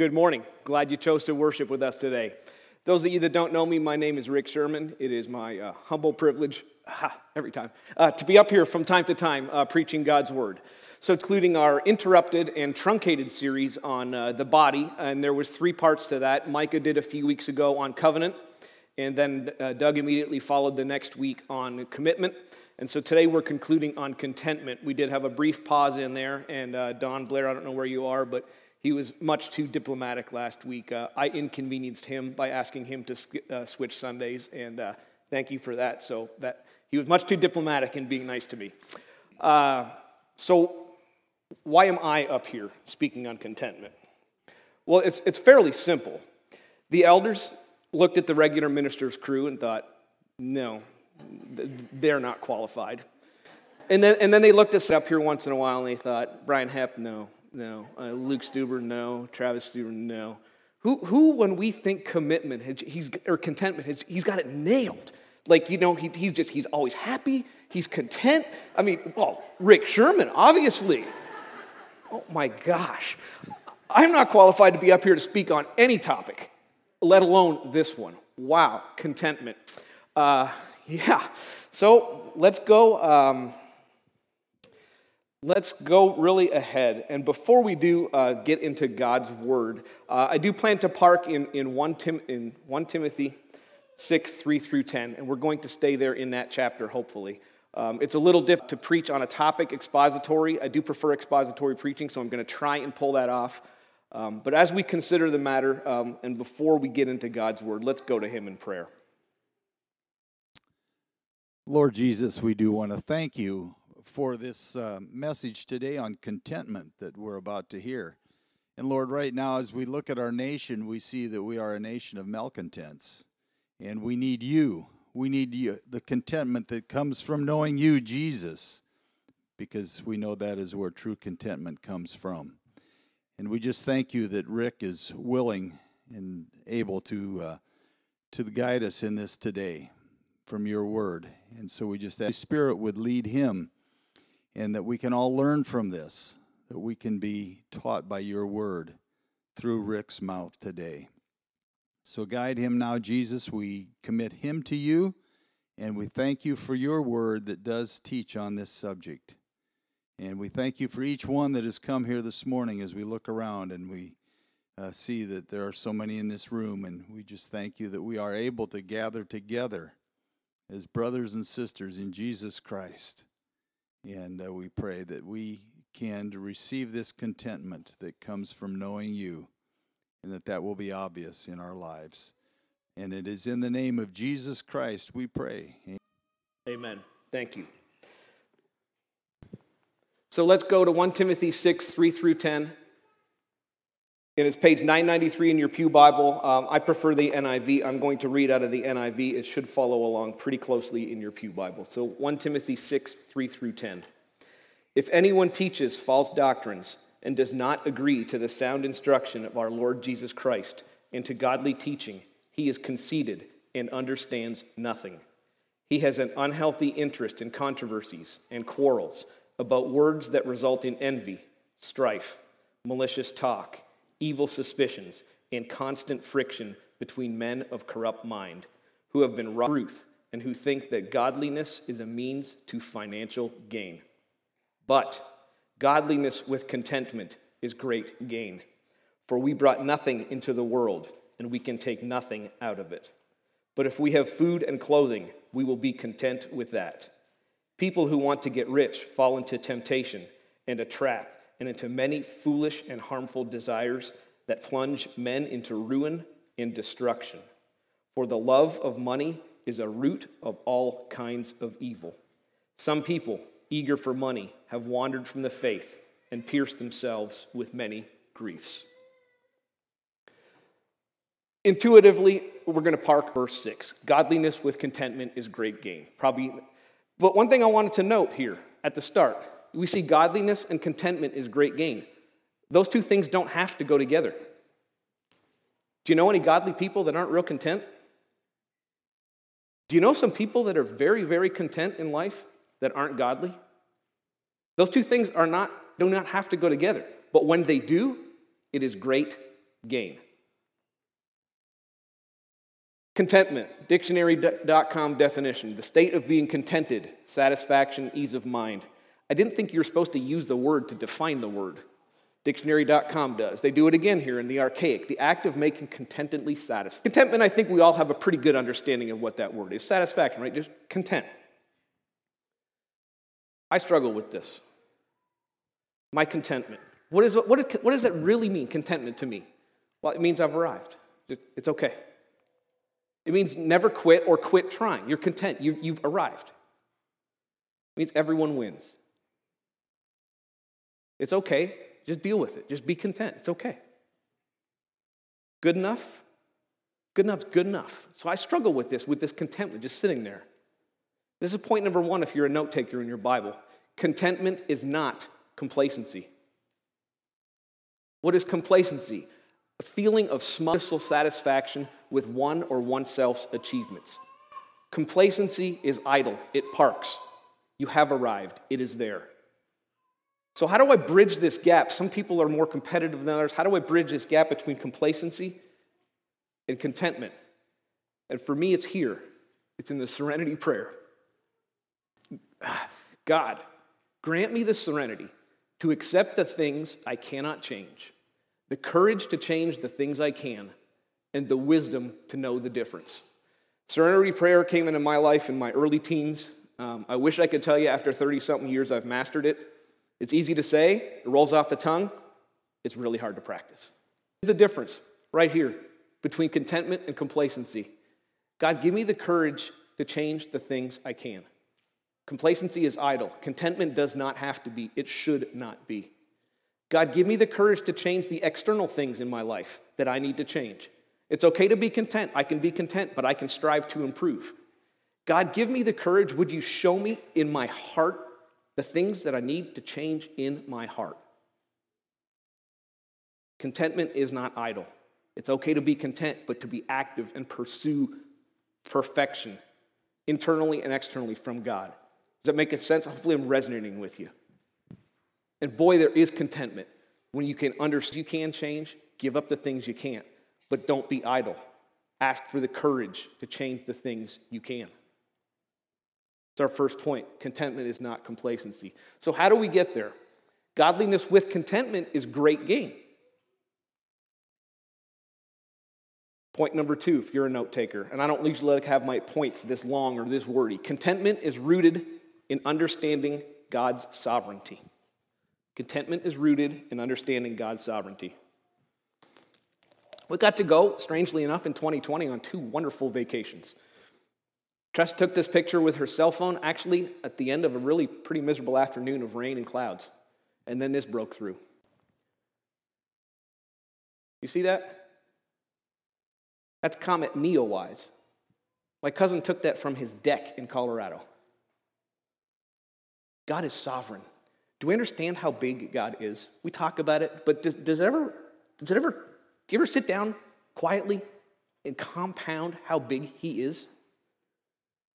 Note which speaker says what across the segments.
Speaker 1: Good morning. Glad you chose to worship with us today. Those of you that don't know me, my name is Rick Sherman. It is my uh, humble privilege, every time, uh, to be up here from time to time uh, preaching God's Word. So, including our interrupted and truncated series on uh, the body, and there was three parts to that. Micah did a few weeks ago on covenant, and then uh, Doug immediately followed the next week on commitment. And so today we're concluding on contentment. We did have a brief pause in there, and uh, Don Blair, I don't know where you are, but he was much too diplomatic last week. Uh, I inconvenienced him by asking him to uh, switch Sundays, and uh, thank you for that. So that he was much too diplomatic in being nice to me. Uh, so why am I up here speaking on contentment? Well, it's, it's fairly simple. The elders looked at the regular minister's crew and thought, no, they're not qualified. And then, and then they looked us up here once in a while and they thought, Brian Hepp, no no. Uh, Luke Stuber, no. Travis Stuber, no. Who, who when we think commitment, he's, or contentment, he's got it nailed. Like, you know, he, he's just, he's always happy, he's content. I mean, well, Rick Sherman, obviously. Oh my gosh. I'm not qualified to be up here to speak on any topic, let alone this one. Wow, contentment. Uh, yeah, so let's go. Um, Let's go really ahead. And before we do uh, get into God's word, uh, I do plan to park in, in, 1 Tim, in 1 Timothy 6, 3 through 10, and we're going to stay there in that chapter, hopefully. Um, it's a little difficult to preach on a topic expository. I do prefer expository preaching, so I'm going to try and pull that off. Um, but as we consider the matter, um, and before we get into God's word, let's go to Him in prayer.
Speaker 2: Lord Jesus, we do want to thank you for this uh, message today on contentment that we're about to hear. And Lord, right now, as we look at our nation, we see that we are a nation of malcontents. And we need you. We need you, the contentment that comes from knowing you, Jesus, because we know that is where true contentment comes from. And we just thank you that Rick is willing and able to, uh, to guide us in this today from your word. And so we just ask the Spirit would lead him and that we can all learn from this, that we can be taught by your word through Rick's mouth today. So guide him now, Jesus. We commit him to you, and we thank you for your word that does teach on this subject. And we thank you for each one that has come here this morning as we look around and we uh, see that there are so many in this room. And we just thank you that we are able to gather together as brothers and sisters in Jesus Christ. And uh, we pray that we can receive this contentment that comes from knowing you and that that will be obvious in our lives. And it is in the name of Jesus Christ we pray.
Speaker 1: Amen. Thank you. So let's go to 1 Timothy 6, 3 through 10. And it's page 993 in your Pew Bible. Um, I prefer the NIV. I'm going to read out of the NIV. It should follow along pretty closely in your Pew Bible. So 1 Timothy 6, 3 through 10. If anyone teaches false doctrines and does not agree to the sound instruction of our Lord Jesus Christ and to godly teaching, he is conceited and understands nothing. He has an unhealthy interest in controversies and quarrels about words that result in envy, strife, malicious talk evil suspicions, and constant friction between men of corrupt mind who have been robbed truth and who think that godliness is a means to financial gain. But godliness with contentment is great gain. For we brought nothing into the world, and we can take nothing out of it. But if we have food and clothing, we will be content with that. People who want to get rich fall into temptation and a trap and into many foolish and harmful desires that plunge men into ruin and destruction. For the love of money is a root of all kinds of evil. Some people, eager for money, have wandered from the faith and pierced themselves with many griefs. Intuitively, we're going to park verse 6. Godliness with contentment is great gain. Probably, but one thing I wanted to note here at the start we see godliness and contentment is great gain. Those two things don't have to go together. Do you know any godly people that aren't real content? Do you know some people that are very, very content in life that aren't godly? Those two things are not, do not have to go together. But when they do, it is great gain. Contentment, dictionary.com definition, the state of being contented, satisfaction, ease of mind. I didn't think you were supposed to use the word to define the word. Dictionary.com does. They do it again here in the archaic, the act of making contentedly satisfied. Contentment, I think we all have a pretty good understanding of what that word is. Satisfaction, right? Just content. I struggle with this. My contentment. What, is, what, what does that really mean, contentment to me? Well, it means I've arrived. It's okay. It means never quit or quit trying. You're content. You, you've arrived. It means everyone wins. It's okay. Just deal with it. Just be content. It's okay. Good enough? Good enough good enough. So I struggle with this, with this contentment just sitting there. This is point number one if you're a note taker in your Bible. Contentment is not complacency. What is complacency? A feeling of smug satisfaction with one or oneself's achievements. Complacency is idle, it parks. You have arrived, it is there. So, how do I bridge this gap? Some people are more competitive than others. How do I bridge this gap between complacency and contentment? And for me, it's here it's in the serenity prayer. God, grant me the serenity to accept the things I cannot change, the courage to change the things I can, and the wisdom to know the difference. Serenity prayer came into my life in my early teens. Um, I wish I could tell you after 30 something years I've mastered it. It's easy to say, it rolls off the tongue. It's really hard to practice. The difference right here between contentment and complacency. God, give me the courage to change the things I can. Complacency is idle. Contentment does not have to be, it should not be. God, give me the courage to change the external things in my life that I need to change. It's okay to be content. I can be content, but I can strive to improve. God, give me the courage. Would you show me in my heart the things that I need to change in my heart? Contentment is not idle. It's okay to be content, but to be active and pursue perfection internally and externally from God. Does that make sense? Hopefully, I'm resonating with you. And boy, there is contentment when you can understand you can change, give up the things you can't but don't be idle. Ask for the courage to change the things you can. It's our first point. Contentment is not complacency. So, how do we get there? Godliness with contentment is great gain. Point number two, if you're a note taker, and I don't usually like have my points this long or this wordy. Contentment is rooted in understanding God's sovereignty. Contentment is rooted in understanding God's sovereignty. We got to go, strangely enough, in 2020 on two wonderful vacations. Tress took this picture with her cell phone, actually, at the end of a really pretty miserable afternoon of rain and clouds. And then this broke through. You see that? That's Comet Neowise. My cousin took that from his deck in Colorado. God is sovereign. Do we understand how big God is? We talk about it, but does, does, it, ever, does it ever do you ever sit down quietly and compound how big He is?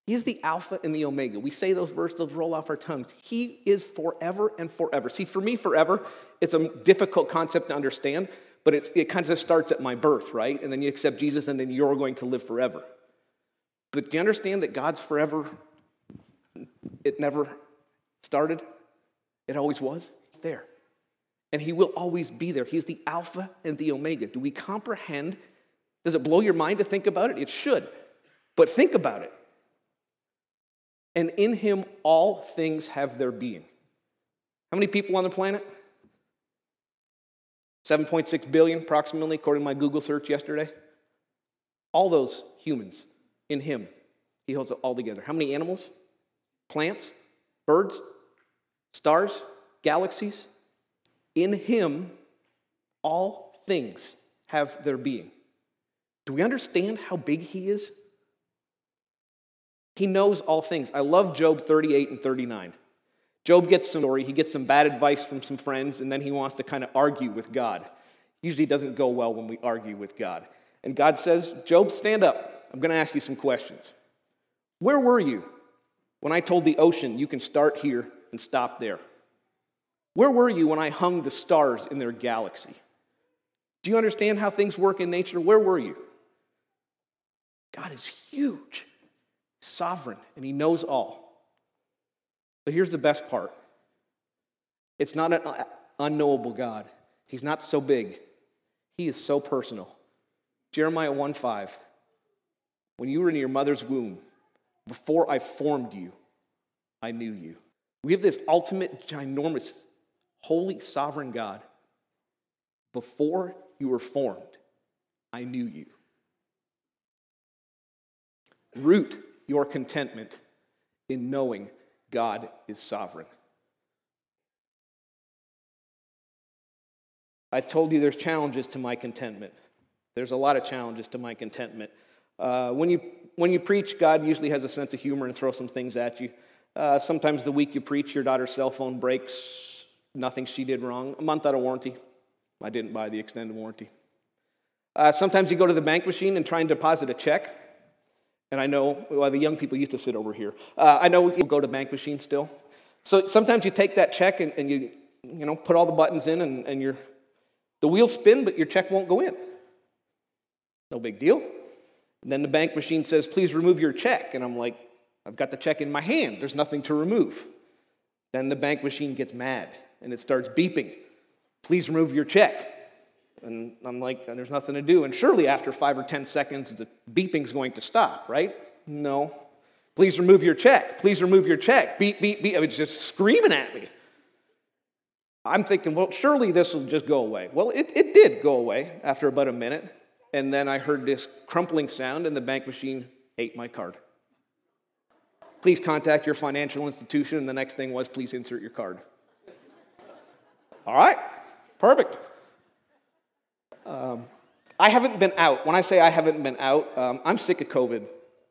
Speaker 1: He is the Alpha and the Omega. We say those words, those roll off our tongues. He is forever and forever. See, for me, forever, it's a difficult concept to understand, but it, it kind of starts at my birth, right? And then you accept Jesus, and then you're going to live forever. But do you understand that God's forever? It never started, it always was. It's there and he will always be there. He's the Alpha and the Omega. Do we comprehend? Does it blow your mind to think about it? It should. But think about it. And in him, all things have their being. How many people on the planet? 7.6 billion, approximately, according to my Google search yesterday. All those humans in him, he holds it all together. How many animals? Plants? Birds? Stars? Galaxies? In him, all things have their being. Do we understand how big he is? He knows all things. I love Job 38 and 39. Job gets some story, he gets some bad advice from some friends, and then he wants to kind of argue with God. Usually doesn't go well when we argue with God. And God says, Job, stand up. I'm going to ask you some questions. Where were you when I told the ocean you can start here and stop there? Where were you when I hung the stars in their galaxy? Do you understand how things work in nature? Where were you? God is huge, sovereign, and He knows all. But here's the best part it's not an unknowable God. He's not so big, He is so personal. Jeremiah 1 5. When you were in your mother's womb, before I formed you, I knew you. We have this ultimate, ginormous, holy, sovereign God. Before you were formed, I knew you. Root your contentment in knowing God is sovereign. I told you there's challenges to my contentment. There's a lot of challenges to my contentment. Uh, when, you, when you preach, God usually has a sense of humor and throws some things at you. Uh, sometimes the week you preach, your daughter's cell phone breaks, nothing she did wrong, a month out of warranty. I didn't buy the extended warranty. Uh, sometimes you go to the bank machine and try and deposit a check. And I know, well, the young people used to sit over here. Uh, I know you go to bank machine still. So sometimes you take that check and, and you, you know, put all the buttons in and, and your, the wheels spin, but your check won't go in. No big deal. And then the bank machine says, please remove your check. And I'm like, I've got the check in my hand. There's nothing to remove. Then the bank machine gets mad and it starts beeping. Please remove your check. And I'm like, there's nothing to do. And surely after five or 10 seconds, the beeping's going to stop, right? No. Please remove your check. Please remove your check. Beep, beep, beep. I was just screaming at me. I'm thinking, well, surely this will just go away. Well, it, it did go away after about a minute. And then I heard this crumpling sound, and the bank machine ate my card. Please contact your financial institution. And the next thing was, please insert your card. All right, perfect. Um, I haven't been out. When I say I haven't been out, um, I'm sick of COVID.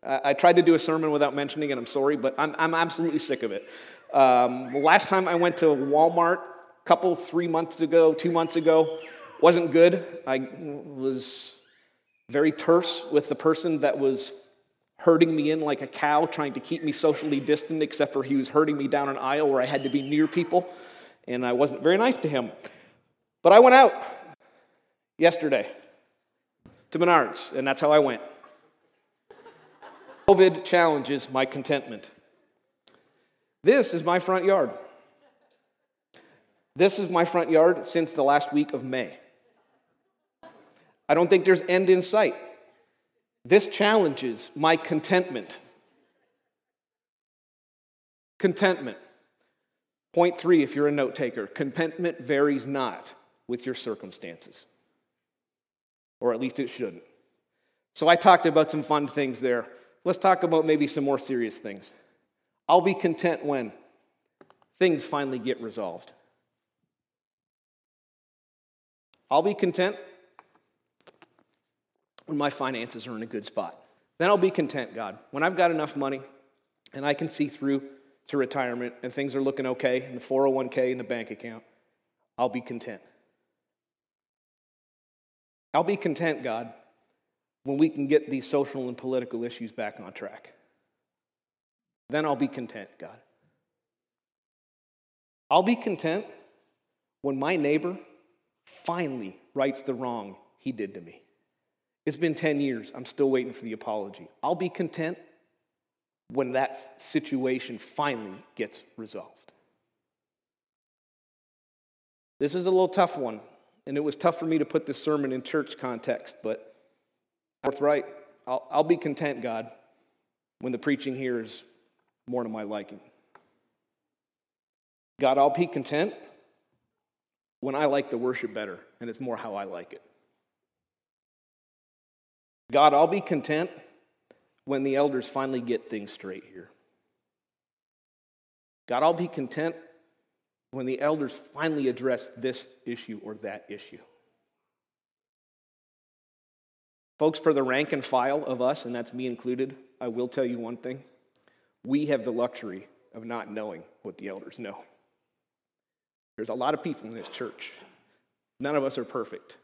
Speaker 1: I, tried to do a sermon without mentioning it. I'm sorry, but I'm, I'm absolutely sick of it. Um, the last time I went to Walmart, a couple, three months ago, two months ago, wasn't good. I was very terse with the person that was herding me in like a cow, trying to keep me socially distant, except for he was herding me down an aisle where I had to be near people, and I wasn't very nice to him. But I went out yesterday to Menards, and that's how I went. COVID challenges my contentment. This is my front yard. This is my front yard since the last week of May. I don't think there's end in sight. This challenges my contentment. Contentment. Point three, if you're a note taker, contentment varies not with your circumstances or at least it shouldn't. So I talked about some fun things there. Let's talk about maybe some more serious things. I'll be content when things finally get resolved. I'll be content when my finances are in a good spot. Then I'll be content, God. When I've got enough money and I can see through to retirement and things are looking okay in the 401k and the bank account, I'll be content. I'll be content, God, when we can get these social and political issues back on track. Then I'll be content, God. I'll be content when my neighbor finally rights the wrong he did to me. It's been 10 years. I'm still waiting for the apology. I'll be content when that situation finally gets resolved. This is a little tough one and it was tough for me to put this sermon in church context, but forthright, I'll, I'll be content, God, when the preaching here is more to my liking. God, I'll be content when I like the worship better and it's more how I like it. God, I'll be content when the elders finally get things straight here. God, I'll be content when the elders finally address this issue or that issue. Folks, for the rank and file of us, and that's me included, I will tell you one thing. We have the luxury of not knowing what the elders know. There's a lot of people in this church. None of us are perfect.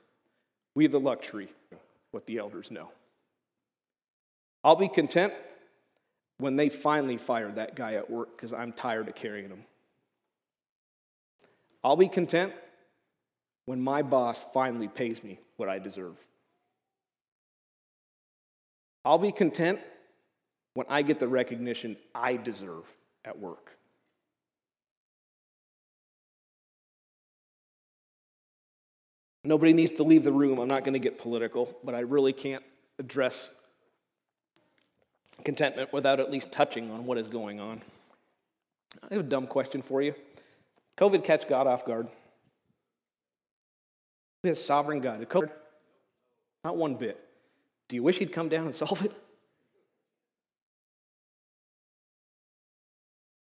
Speaker 1: We have the luxury of what the elders know. I'll be content when they finally fire that guy at work because I'm tired of carrying him. I'll be content when my boss finally pays me what I deserve. I'll be content when I get the recognition I deserve at work. Nobody needs to leave the room. I'm not going to get political, but I really can't address contentment without at least touching on what is going on. I have a dumb question for you. COVID catch God off guard? Have sovereign God. COVID, not one bit. Do you wish he'd come down and solve it?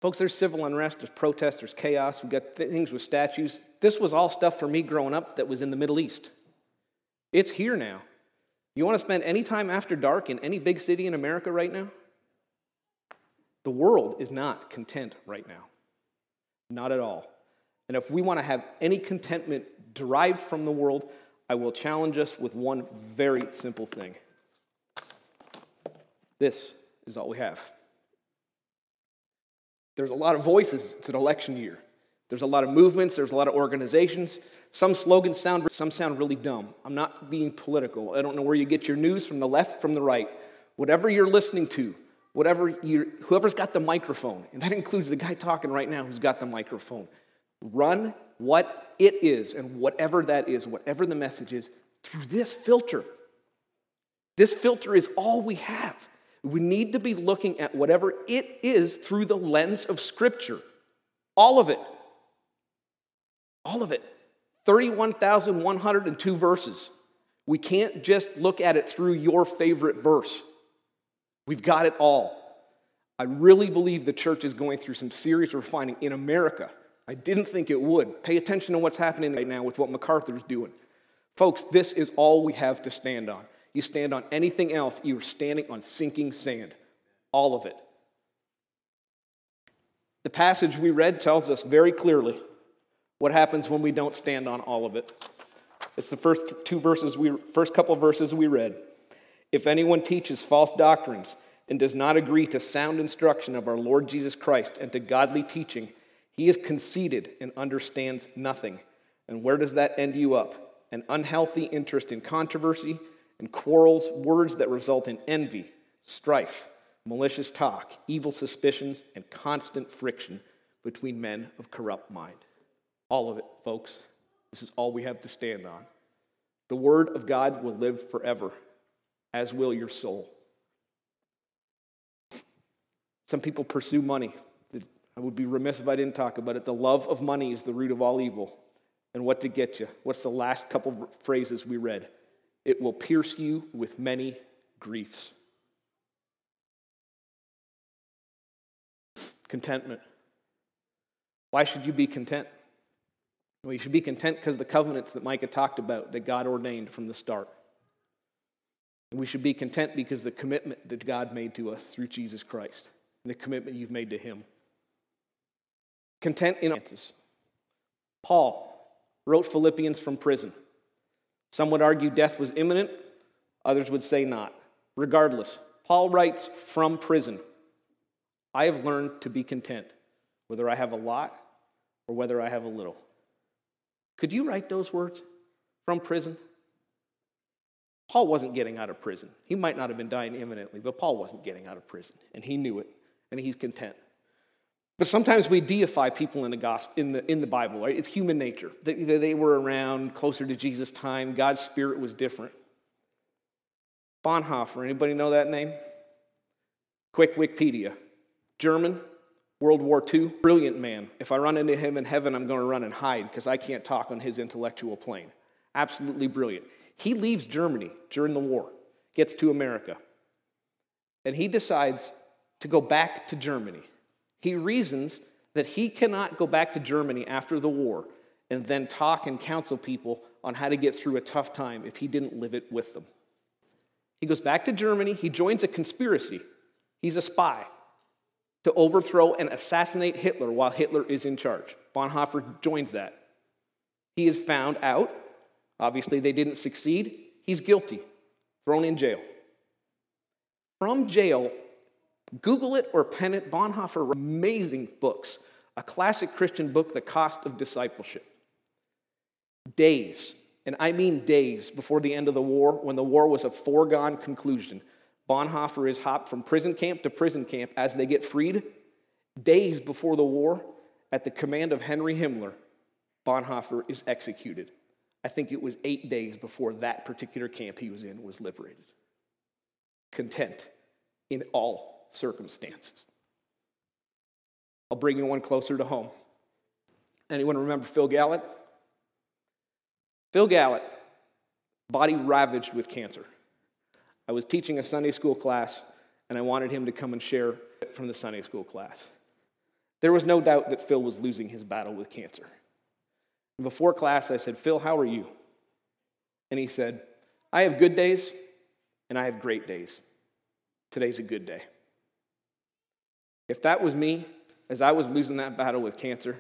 Speaker 1: Folks, there's civil unrest, there's protests, there's chaos, we've got things with statues. This was all stuff for me growing up that was in the Middle East. It's here now. You want to spend any time after dark in any big city in America right now? The world is not content right now. Not at all. And if we want to have any contentment derived from the world, I will challenge us with one very simple thing. This is all we have. There's a lot of voices. It's an election year. There's a lot of movements, there's a lot of organizations. Some slogans sound some sound really dumb. I'm not being political. I don't know where you get your news from the left, from the right. Whatever you're listening to, whatever you whoever's got the microphone, and that includes the guy talking right now who's got the microphone. Run what it is and whatever that is, whatever the message is, through this filter. This filter is all we have. We need to be looking at whatever it is through the lens of Scripture. All of it. All of it. 31,102 verses. We can't just look at it through your favorite verse. We've got it all. I really believe the church is going through some serious refining in America. I didn't think it would. Pay attention to what's happening right now with what MacArthur's doing. Folks, this is all we have to stand on. You stand on anything else, you are standing on sinking sand. All of it. The passage we read tells us very clearly what happens when we don't stand on all of it. It's the first two verses we first couple verses we read. If anyone teaches false doctrines and does not agree to sound instruction of our Lord Jesus Christ and to godly teaching, he is conceited and understands nothing. And where does that end you up? An unhealthy interest in controversy and quarrels, words that result in envy, strife, malicious talk, evil suspicions, and constant friction between men of corrupt mind. All of it, folks. This is all we have to stand on. The Word of God will live forever, as will your soul. Some people pursue money. I would be remiss if I didn't talk about it. The love of money is the root of all evil. And what to get you? What's the last couple phrases we read? It will pierce you with many griefs. Contentment. Why should you be content? Well, you should be content because the covenants that Micah talked about that God ordained from the start. And we should be content because the commitment that God made to us through Jesus Christ and the commitment you've made to Him. Content in answers. Paul wrote Philippians from prison. Some would argue death was imminent, others would say not. Regardless, Paul writes from prison I have learned to be content, whether I have a lot or whether I have a little. Could you write those words from prison? Paul wasn't getting out of prison. He might not have been dying imminently, but Paul wasn't getting out of prison, and he knew it, and he's content. But sometimes we deify people in the gospel, in the, in the Bible, right? It's human nature. They, they were around closer to Jesus' time. God's spirit was different. Bonhoeffer, anybody know that name? Quick Wikipedia. German, World War II, brilliant man. If I run into him in heaven, I'm going to run and hide because I can't talk on his intellectual plane. Absolutely brilliant. He leaves Germany during the war, gets to America, and he decides to go back to Germany he reasons that he cannot go back to Germany after the war and then talk and counsel people on how to get through a tough time if he didn't live it with them. He goes back to Germany, he joins a conspiracy. He's a spy to overthrow and assassinate Hitler while Hitler is in charge. Bonhoeffer joins that. He is found out. Obviously, they didn't succeed. He's guilty, thrown in jail. From jail, Google it or pen it. Bonhoeffer, amazing books. A classic Christian book, The Cost of Discipleship. days, and I mean days before the end of the war, when the war was a foregone conclusion, Bonhoeffer is hopped from prison camp to prison camp as they get freed. Days before the war, at the command of Henry Himmler, Bonhoeffer is executed. I think it was eight days before that particular camp he was in was liberated. Content in all circumstances. I'll bring you one closer to home. Anyone remember Phil Gallant? Phil Gallant, body ravaged with cancer. I was teaching a Sunday school class, and I wanted him to come and share from the Sunday school class. There was no doubt that Phil was losing his battle with cancer. Before class, I said, Phil, how are you? And he said, I have good days and I have great days. Today's a good day. If that was me, as I was losing that battle with cancer,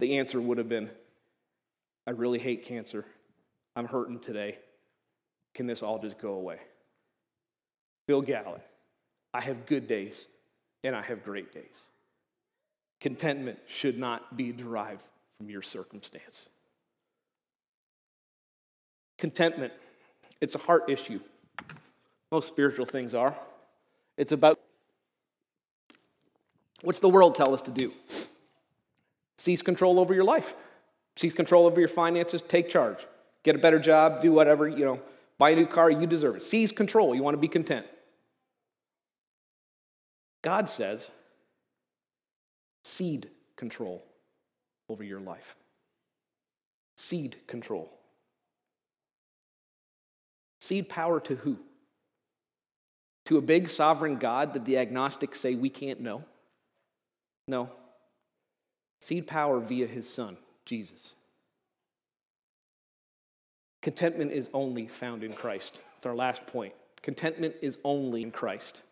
Speaker 1: the answer would have been, I really hate cancer. I'm hurting today. Can this all just go away? Phil Gallant, I have good days and I have great days. Contentment should not be derived from your circumstance. Contentment, it's a heart issue. Most spiritual things are. It's about what's the world tell us to do? Seize control over your life, seize control over your finances, take charge, get a better job, do whatever, you know, buy a new car, you deserve it. Seize control, you want to be content. God says, cede control over your life. Cede control. Cede power to who? To a big sovereign God that the agnostics say we can't know? No. Cede power via his son, Jesus. Contentment is only found in Christ. It's our last point. Contentment is only in Christ.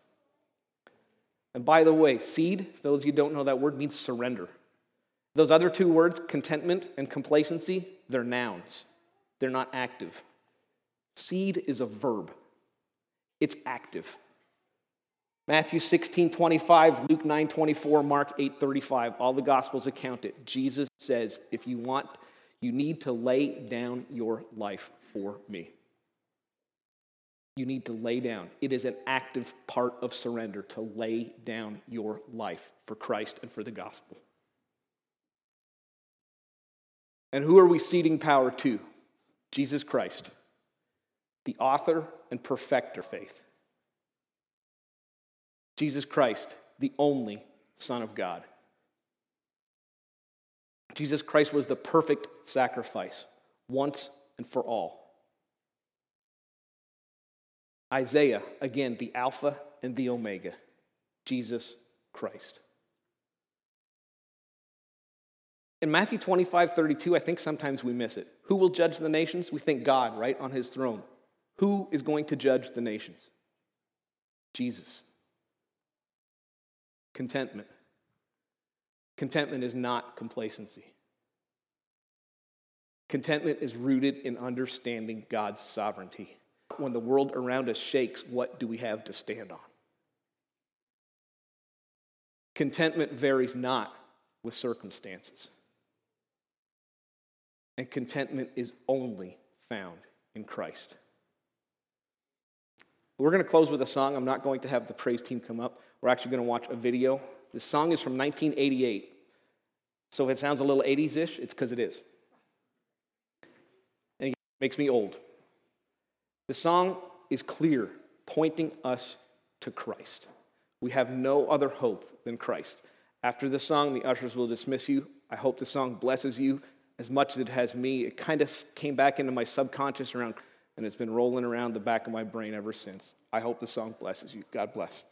Speaker 1: And by the way, cede, those of you don't know that word, means surrender. Those other two words, contentment and complacency, they're nouns, they're not active. Cede is a verb, it's active. Matthew 16, 25, Luke 9, 24, Mark 8, 35, all the Gospels account it. Jesus says, if you want, you need to lay down your life for me you need to lay down. It is an active part of surrender to lay down your life for Christ and for the gospel. And who are we ceding power to? Jesus Christ, the author and perfecter faith. Jesus Christ, the only Son of God. Jesus Christ was the perfect sacrifice, once and for all. Isaiah, again, the Alpha and the Omega, Jesus Christ. In Matthew 25, 32, I think sometimes we miss it. Who will judge the nations? We think God, right, on his throne. Who is going to judge the nations? Jesus. Contentment. Contentment is not complacency. Contentment is rooted in understanding God's sovereignty when the world around us shakes, what do we have to stand on? Contentment varies not with circumstances. And contentment is only found in Christ. We're going to close with a song. I'm not going to have the praise team come up. We're actually going to watch a video. This song is from 1988. So if it sounds a little 80s ish, it's because it is. And it makes me old. The song is clear, pointing us to Christ. We have no other hope than Christ. After the song, the ushers will dismiss you. I hope the song blesses you as much as it has me. It kind of came back into my subconscious around, and it's been rolling around the back of my brain ever since. I hope the song blesses you. God bless.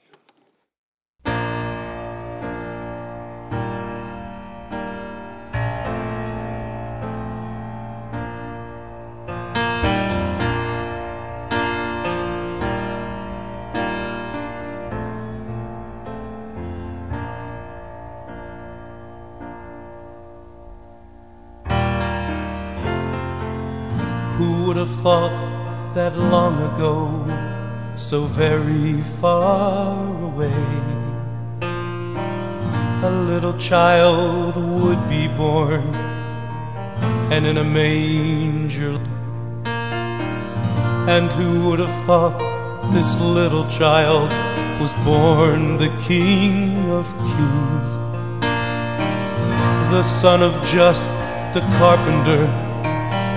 Speaker 3: Thought that long ago, so very far away, a little child would be born and in a manger. And who would have thought this little child was born the King of Kings, the son of just a carpenter,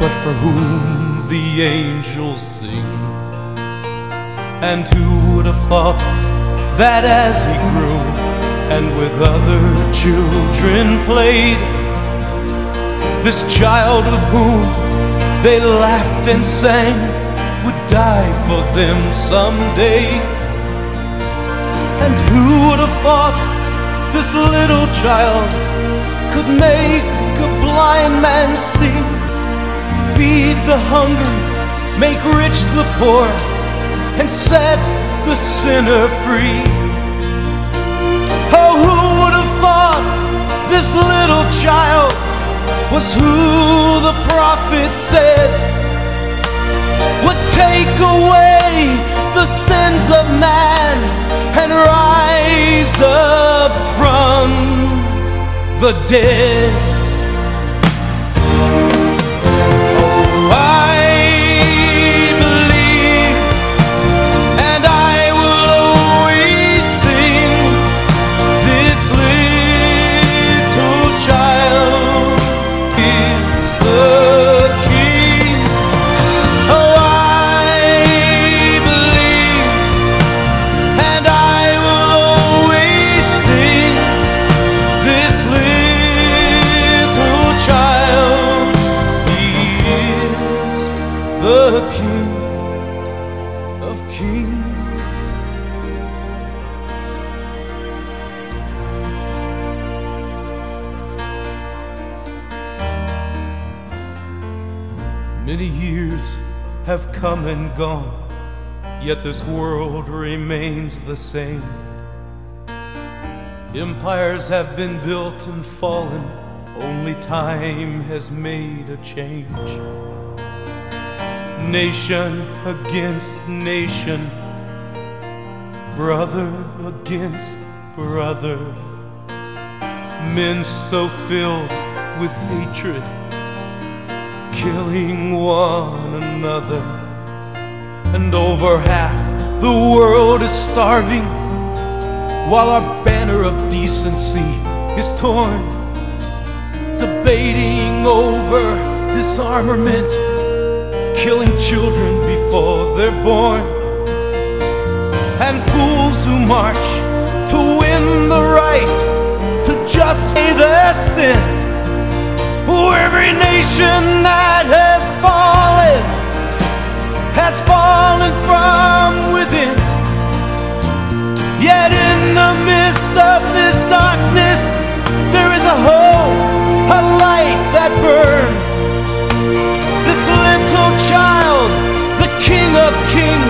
Speaker 3: but for whom the angels sing? And who would have thought that as he grew and with other children played, this child with whom they laughed and sang would die for them someday. And who would have thought this little child could make a blind man see, feed the hungry, make rich the poor, and set the sinner free? Oh, who would have thought this little child was who the prophet said would take away the sins of man and rise up from the dead? Yet this world remains the same. Empires have been built and fallen, only time has made a change. Nation against nation, brother against brother, men so filled with hatred killing one another. And over half the world is starving, while our banner of decency is torn. Debating over disarmament, killing children before they're born. And fools who march to win the right to just say their sin. Every nation that has fallen has fallen from within. Yet in the midst of this darkness, there is a hope, a light that burns. This little child, the King of Kings,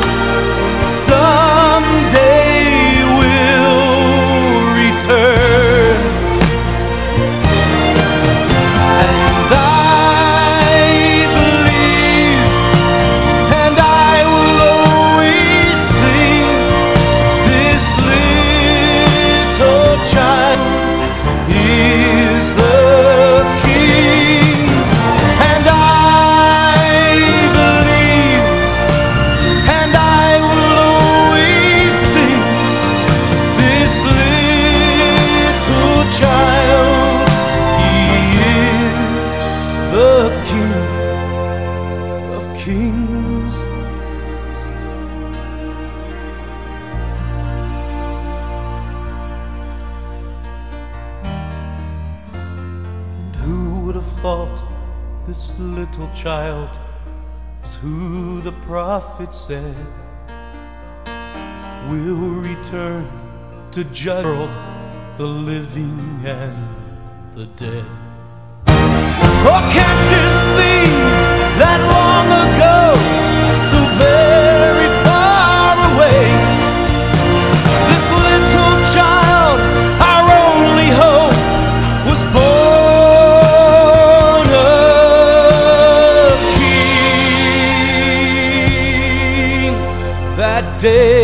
Speaker 3: would have thought this little child is who the prophet said will return to judge the living and the dead? Oh, can't you see that long ago, so very day?